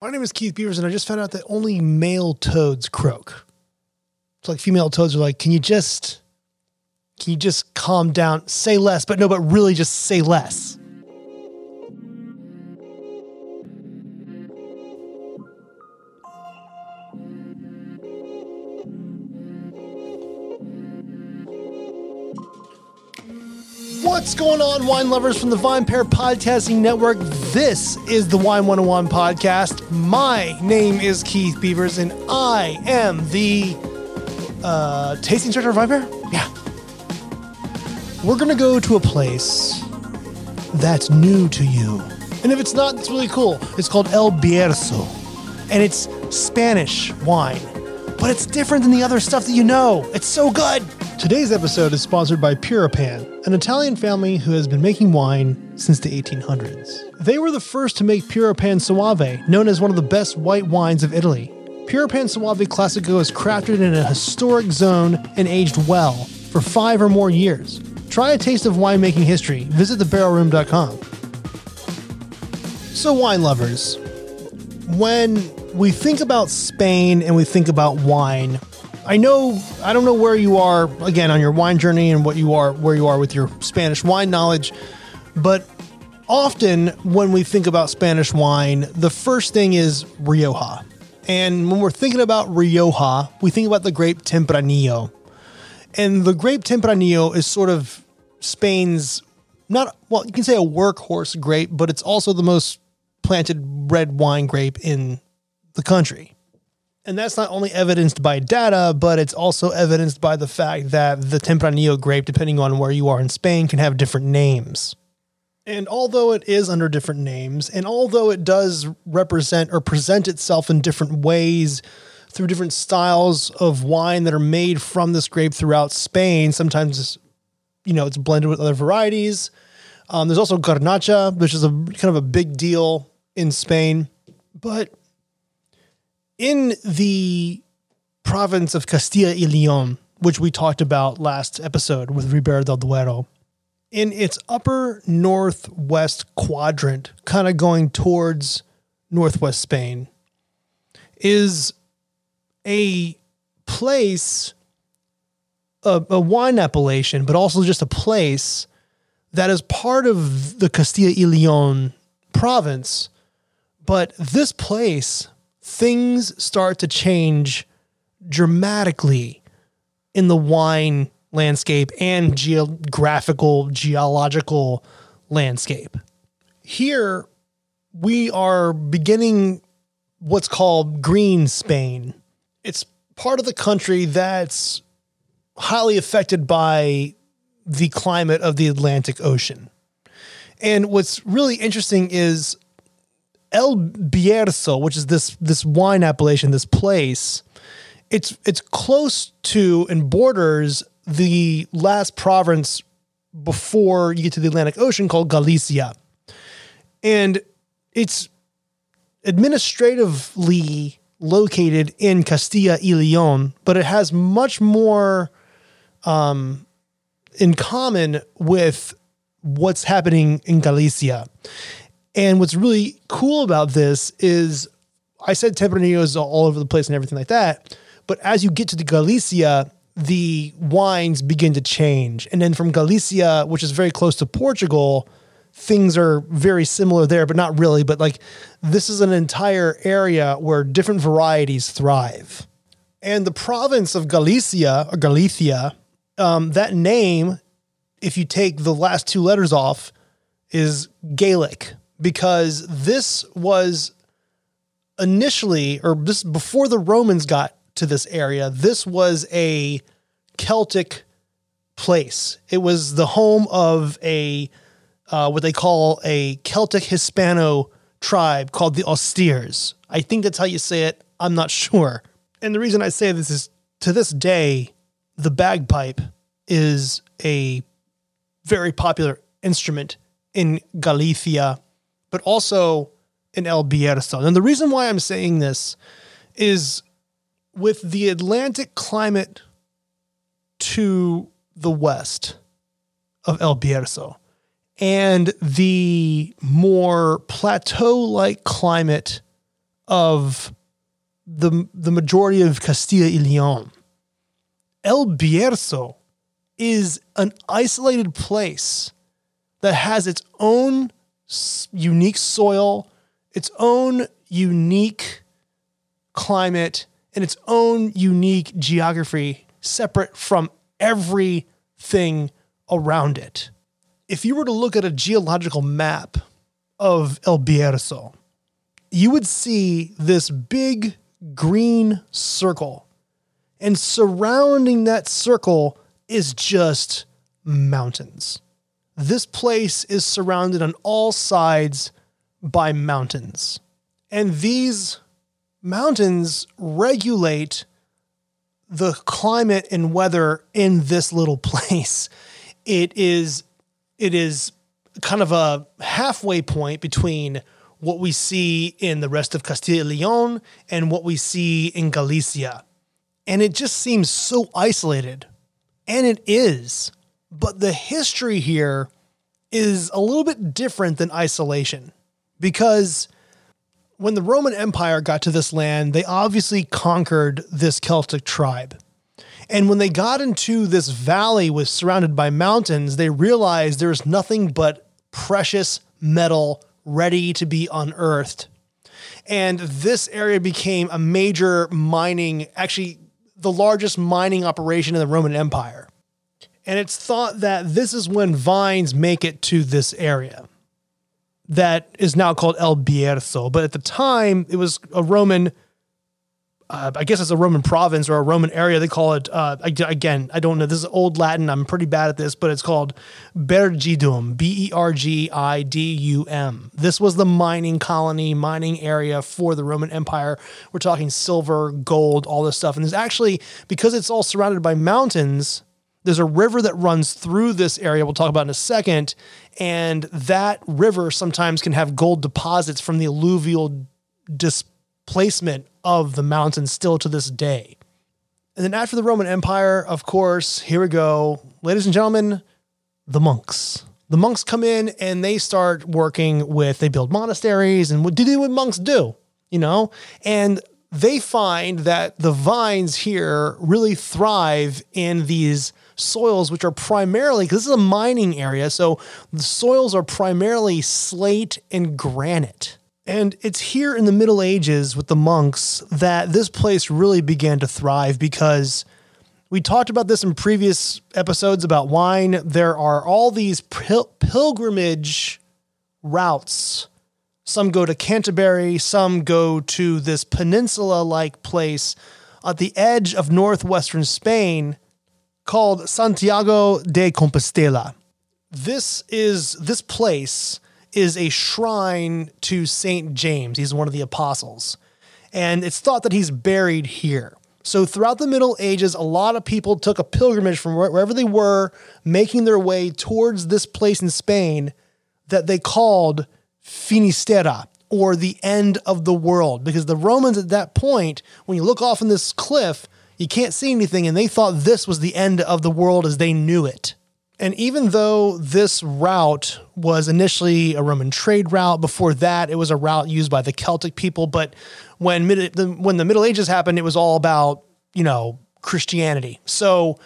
My name is Keith Beavers, and I just found out that only male toads croak. It's like female toads are like, can you just, can you just calm down, say less, but no, but really just say less. What's going on, wine lovers from the VinePair Podcasting Network? This is the Wine 101 podcast. My name is Keith Beavers, and I am the uh, tasting instructor of VinePair. Yeah. We're going to go to a place that's new to you. And if it's not, it's really cool. It's called El Bierzo, and it's Spanish wine, but it's different than the other stuff that you know. It's so good. Today's episode is sponsored by Pieropan, an Italian family who has been making wine since the 1800s. They were the first to make Pieropan Soave, known as one of the best white wines of Italy. Pieropan Soave Classico is crafted in a historic zone and aged well for five or more years. Try a taste of winemaking history. Visit thebarrelroom.com. So, wine lovers, when we think about Spain and we think about wine, I know I don't know where you are again on your wine journey and what you are where you are with your Spanish wine knowledge, but often when we think about Spanish wine, the first thing is Rioja. And when we're thinking about Rioja, we think about the grape Tempranillo. And the grape Tempranillo is sort of Spain's not well, you can say a workhorse grape, but it's also the most planted red wine grape in the country. And that's not only evidenced by data, but it's also evidenced by the fact that the Tempranillo grape, depending on where you are in Spain, can have different names. And although it is under different names, and although it does represent or present itself in different ways through different styles of wine that are made from this grape throughout Spain, sometimes, you know, it's blended with other varieties. Um, there's also Garnacha, which is a kind of a big deal in Spain. But in the province of Castilla y Leon, which we talked about last episode with Ribera del Duero, in its upper northwest quadrant, kind of going towards northwest Spain, is a place, a, a wine appellation, but also just a place that is part of the Castilla y Leon province. But this place things start to change dramatically in the wine landscape and geographical, geological landscape. Here, we are beginning what's called green Spain. It's part of the country that's highly affected by the climate of the Atlantic Ocean. And what's really interesting is El Bierzo, which is this this wine appellation, this place, it's it's close to and borders the last province before you get to the Atlantic Ocean called Galicia. And it's administratively located in Castilla y Leon, but it has much more um, in common with what's happening in Galicia. And what's really cool about this is I said Tempranillo is all over the place and everything like that. But as you get to the Galicia, the wines begin to change. And then from Galicia, which is very close to Portugal, things are very similar there, but not really. But like this is an entire area where different varieties thrive. And the province of Galicia or Galicia, um, that name, if you take the last two letters off, is Gaelic because this was initially, or this before the Romans got to this area, this was a Celtic place. It was the home of a uh, what they call a Celtic Hispano tribe called the Austeres. I think that's how you say it. I'm not sure. And the reason I say this is to this day, the bagpipe is a very popular instrument in Galicia but also in El Bierzo. And the reason why I'm saying this is with the Atlantic climate to the west of El Bierzo and the more plateau like climate of the the majority of Castilla y Leon. El Bierzo is an isolated place that has its own unique soil, its own unique climate, and its own unique geography, separate from everything around it. If you were to look at a geological map of El Bierzo, you would see this big green circle. And surrounding that circle is just mountains. This place is surrounded on all sides by mountains. And these mountains regulate the climate and weather in this little place. It is it is kind of a halfway point between what we see in the rest of Castilla y Leon and what we see in Galicia. And it just seems so isolated. And it is. But the history here is a little bit different than isolation because when the Roman Empire got to this land, they obviously conquered this Celtic tribe. And when they got into this valley was surrounded by mountains, they realized there's nothing but precious metal ready to be unearthed. And this area became a major mining, actually, the largest mining operation in the Roman Empire. And it's thought that this is when vines make it to this area that is now called El Bierzo. But at the time, it was a Roman uh, I guess it's a Roman province or a Roman area. They call it, uh, again, I don't know. This is old Latin. I'm pretty bad at this, but it's called Bergidum, B E R G I D U M. This was the mining colony, mining area for the Roman Empire. We're talking silver, gold, all this stuff. And there's actually, because it's all surrounded by mountains, there's a river that runs through this area. We'll talk about in a second. And that river sometimes can have gold deposits from the alluvial displacement of the mountains still to this day. And then after the Roman Empire, of course, here we go. Ladies and gentlemen, the monks. The monks come in and they start working with, they build monasteries and what do what monks do, you know? And they find that the vines here really thrive in these soils, which are primarily, because this is a mining area, so the soils are primarily slate and granite. And it's here in the Middle Ages with the monks that this place really began to thrive because we talked about this in previous episodes about wine. There are all these pil- pilgrimage routes. Some go to Canterbury, some go to this peninsula like place at the edge of northwestern Spain called Santiago de Compostela. This is this place is a shrine to St. James. He's one of the apostles. And it's thought that he's buried here. So throughout the Middle Ages, a lot of people took a pilgrimage from wherever they were, making their way towards this place in Spain that they called Finisterre, or the end of the world. Because the Romans at that point, when you look off in this cliff, you can't see anything, and they thought this was the end of the world as they knew it. And even though this route was initially a Roman trade route, before that it was a route used by the Celtic people. But when mid, the, when the Middle Ages happened, it was all about you know Christianity. So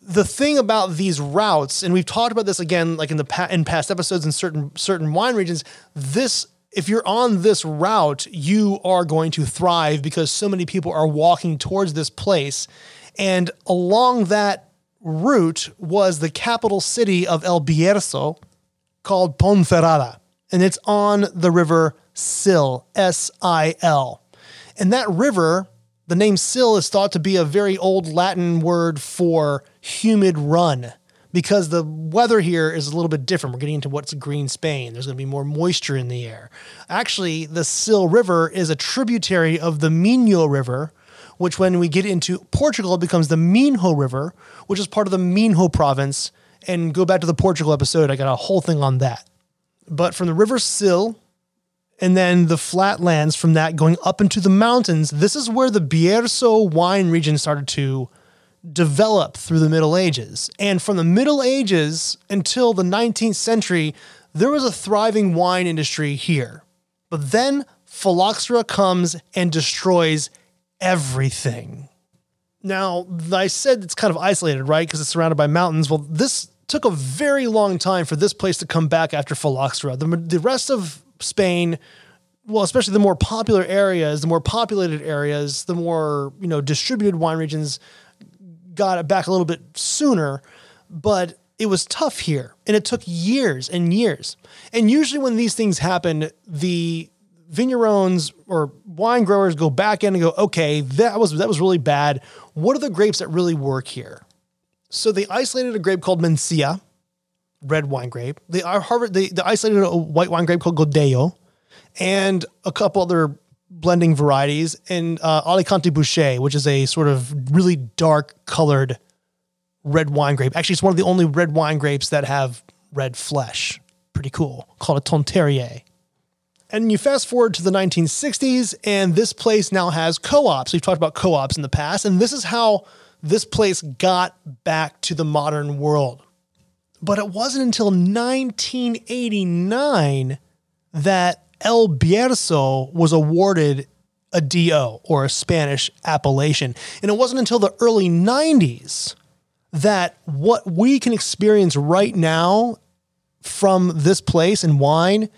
the thing about these routes, and we've talked about this again, like in the pa- in past episodes in certain certain wine regions, this if you're on this route, you are going to thrive because so many people are walking towards this place, and along that route was the capital city of El Bierzo called Ponferrada, and it's on the river Sil, S I L. And that river, the name Sil is thought to be a very old Latin word for humid run because the weather here is a little bit different. We're getting into what's green Spain. There's going to be more moisture in the air. Actually, the Sil River is a tributary of the Minho River, which when we get into Portugal becomes the Minho River, which is part of the Minho province. And go back to the Portugal episode, I got a whole thing on that. But from the River Sil and then the flatlands from that going up into the mountains, this is where the Bierzo wine region started to develop through the Middle Ages. And from the Middle Ages until the 19th century, there was a thriving wine industry here. But then phylloxera comes and destroys everything. Now, I said it's kind of isolated, right? Because it's surrounded by mountains. Well, this took a very long time for this place to come back after phylloxera. The, the rest of Spain, well, especially the more popular areas, the more populated areas, the more you know distributed wine regions got it back a little bit sooner. But it was tough here, and it took years and years. And usually, when these things happen, the vignerons or wine growers go back in and go, okay, that was that was really bad. What are the grapes that really work here? So they isolated a grape called Mencia, red wine grape. They are Harvard. They, they isolated a white wine grape called Godello, and a couple other blending varieties, and uh, Alicante Bouschet, which is a sort of really dark colored red wine grape. Actually, it's one of the only red wine grapes that have red flesh. Pretty cool. Called a Teinturier. And you fast forward to the 1960s, and this place now has co ops. We've talked about co ops in the past, and this is how this place got back to the modern world. But it wasn't until 1989 that El Bierzo was awarded a DO or a Spanish appellation. And it wasn't until the early 90s that what we can experience right now from this place in wine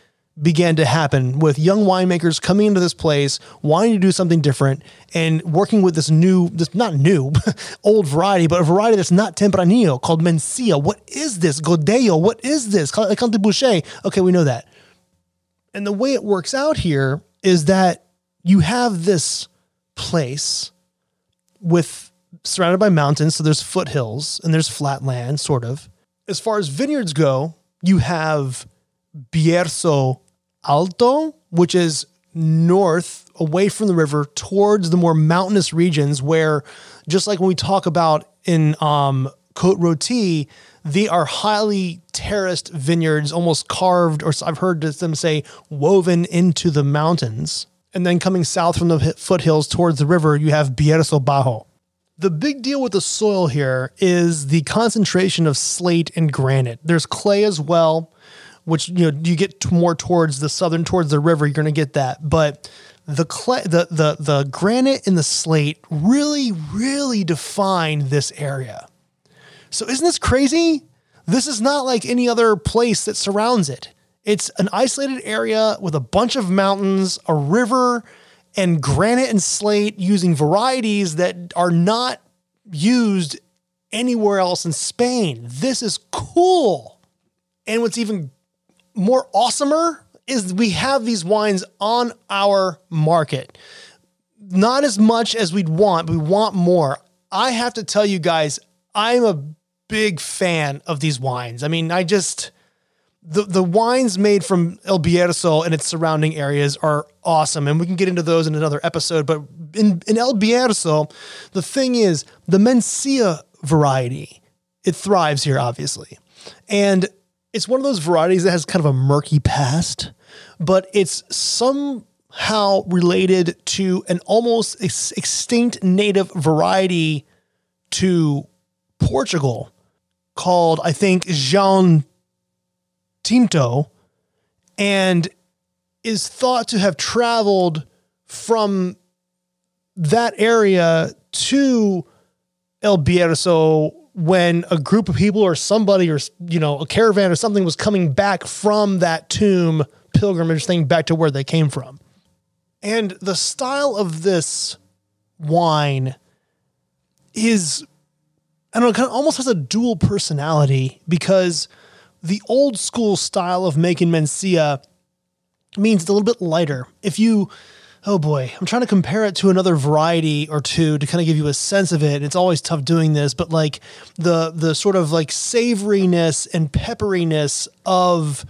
began to happen with young winemakers coming into this place, wanting to do something different, and working with this new, this not new, old variety, but a variety that's not Tempranillo called Mencia. What is this? Godello. What is this? Alicante Bouschet. Okay, we know that. And the way it works out here is that you have this place with surrounded by mountains, so there's foothills and there's flat land, sort of. As far as vineyards go, you have Bierzo Alto, which is north away from the river towards the more mountainous regions where just like when we talk about in um, Côte Rôtie, they are highly terraced vineyards, almost carved, or I've heard them say woven into the mountains. And then coming south from the foothills towards the river, you have Bierzo Bajo. The big deal with the soil here is the concentration of slate and granite. There's clay as well, which you know you get more towards the southern towards the river, you're going to get that. But the clay, the the the granite and the slate really really define this area. So isn't this crazy? This is not like any other place that surrounds it. It's an isolated area with a bunch of mountains, a river, and granite and slate using varieties that are not used anywhere else in Spain. This is cool. And what's even more awesomer is we have these wines on our market. Not as much as we'd want, we want more. I have to tell you guys, I'm a big fan of these wines. I mean, I just the the wines made from El Bierzo and its surrounding areas are awesome, and we can get into those in another episode. But in in El Bierzo, the thing is the Mencia variety, it thrives here, obviously, and it's one of those varieties that has kind of a murky past, but it's somehow related to an almost ex- extinct native variety to Portugal called, I think, Jean Tinto, and is thought to have traveled from that area to El Bierzo when a group of people or somebody or you know a caravan or something was coming back from that tomb pilgrimage thing back to where they came from. And the style of this wine is I don't know, kind of almost has a dual personality because the old school style of making Mencia means it's a little bit lighter. If you oh boy, I'm trying to compare it to another variety or two to kind of give you a sense of it. And It's always tough doing this, but like the the sort of like savoriness and pepperiness of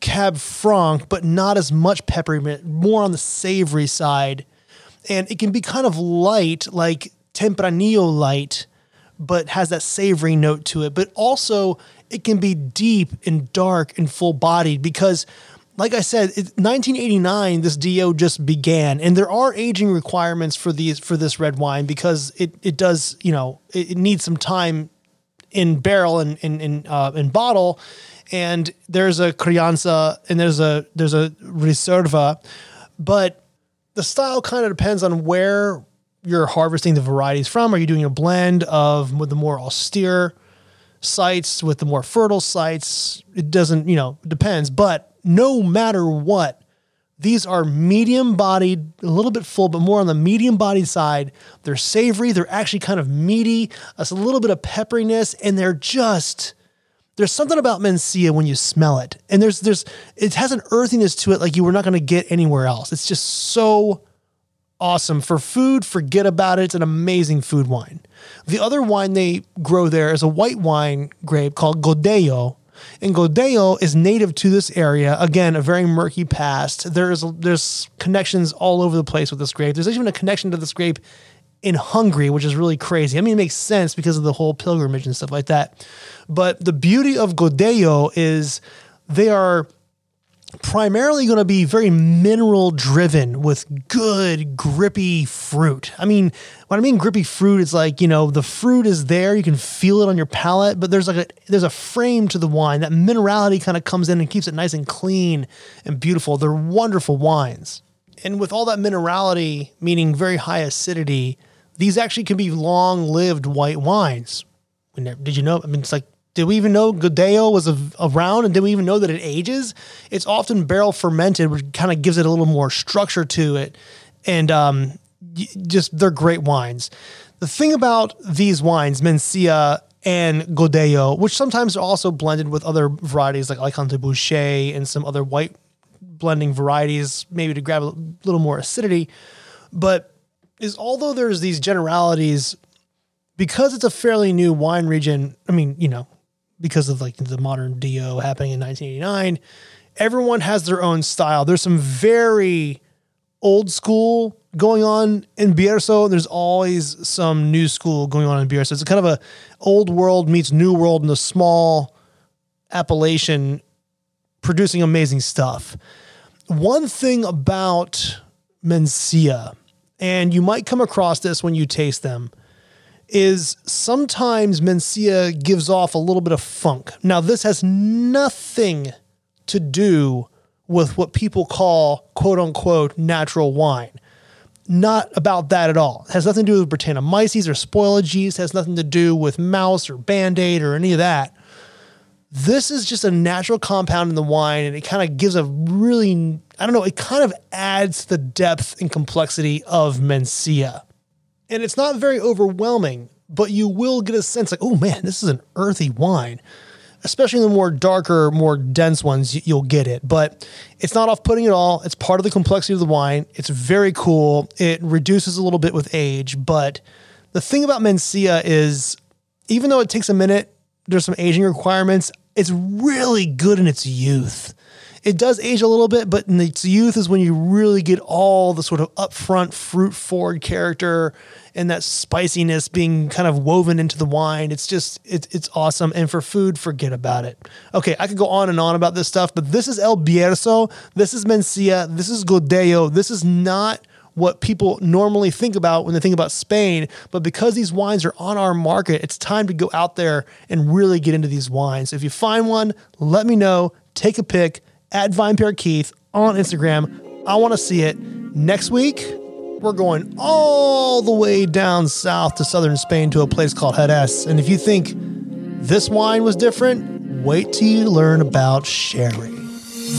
Cab Franc, but not as much peppery, more on the savory side. And it can be kind of light, like Tempranillo light, but has that savory note to it. But also, it can be deep and dark and full bodied because like I said, 1989, this DO just began, and there are aging requirements for these for this red wine because it it does you know it, it needs some time in barrel and in in uh, in bottle, and there's a crianza and there's a there's a reserva, but the style kind of depends on where you're harvesting the varieties from. Are you doing a blend of the more austere sites with the more fertile sites? It doesn't, you know, depends. But no matter what, these are medium bodied, a little bit full, but more on the medium bodied side. They're savory. They're actually kind of meaty. It's a little bit of pepperiness, and they're just there's something about Mencia when you smell it, and there's there's it has an earthiness to it like you were not going to get anywhere else. It's just so awesome for food. Forget about it. It's an amazing food wine. The other wine they grow there is a white wine grape called Godello, and Godello is native to this area. Again, a very murky past. There's there's connections all over the place with this grape. There's even a connection to this grape in Hungary, which is really crazy. I mean, it makes sense because of the whole pilgrimage and stuff like that. But the beauty of Godello is they are primarily going to be very mineral driven with good grippy fruit. I mean, when I mean grippy fruit, it's like, you know, the fruit is there, you can feel it on your palate, but there's like a there's a frame to the wine. That minerality kind of comes in and keeps it nice and clean and beautiful. They're wonderful wines. And with all that minerality, meaning very high acidity, these actually can be long-lived white wines. Did you know? I mean, it's like did we even know Godello was a, around and did we even know that it ages? It's often barrel fermented, which kind of gives it a little more structure to it. And um, just they're great wines. The thing about these wines, Mencia and Godello, which sometimes are also blended with other varieties like Alicante Bouschet and some other white blending varieties, maybe to grab a little more acidity. But is although there's these generalities, because it's a fairly new wine region, I mean, you know, because of like the modern DO happening in 1989, everyone has their own style. There's some very old school going on in Bierzo. There's always some new school going on in Bierzo. It's kind of a old world meets new world in a small appellation producing amazing stuff. One thing about Mencia, and you might come across this when you taste them, is sometimes Mencia gives off a little bit of funk. Now, this has nothing to do with what people call quote unquote natural wine. Not about that at all. It has nothing to do with Brettanomyces or spoilage yeast, it has nothing to do with mouse or band aid or any of that. This is just a natural compound in the wine, and it kind of gives a really, I don't know, it kind of adds the depth and complexity of Mencia and it's not very overwhelming, but you will get a sense like, oh man, this is an earthy wine. Especially the more darker, more dense ones, you'll get it. But it's not off putting at all. It's part of the complexity of the wine. It's very cool. It reduces a little bit with age. But the thing about Mencia is, even though it takes a minute, there's some aging requirements, it's really good in its youth. It does age a little bit, but in its youth is when you really get all the sort of upfront fruit forward character and that spiciness being kind of woven into the wine. It's just it's it's awesome. And for food, forget about it. Okay, I could go on and on about this stuff, but this is El Bierzo, this is Mencia, this is Godello. This is not what people normally think about when they think about Spain. But because these wines are on our market, it's time to go out there and really get into these wines. If you find one, let me know. Take a pic at VinePair Keith on Instagram. I want to see it. Next week, we're going all the way down south to southern Spain to a place called Jerez. And if you think this wine was different, wait till you learn about sherry.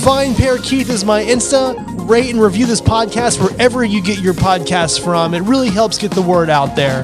VinePair Keith is my Insta. Rate and review this podcast wherever you get your podcasts from. It really helps get the word out there.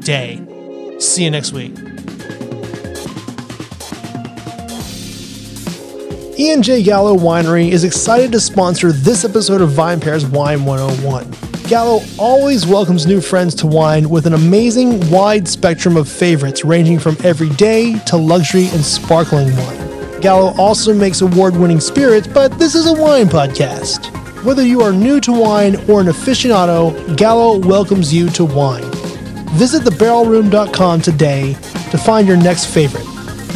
day. See you next week. Ian J. Gallo Winery is excited to sponsor this episode of VinePair's Wine 101. Gallo always welcomes new friends to wine with an amazing wide spectrum of favorites ranging from everyday to luxury and sparkling wine. Gallo also makes award winning spirits, but this is a wine podcast. Whether you are new to wine or an aficionado, Gallo welcomes you to wine. Visit thebarrelroom.com today to find your next favorite,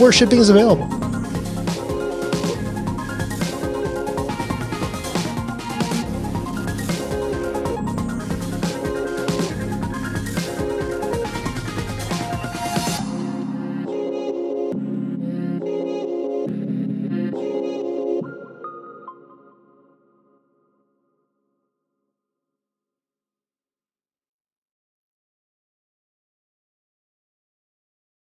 where shipping is available.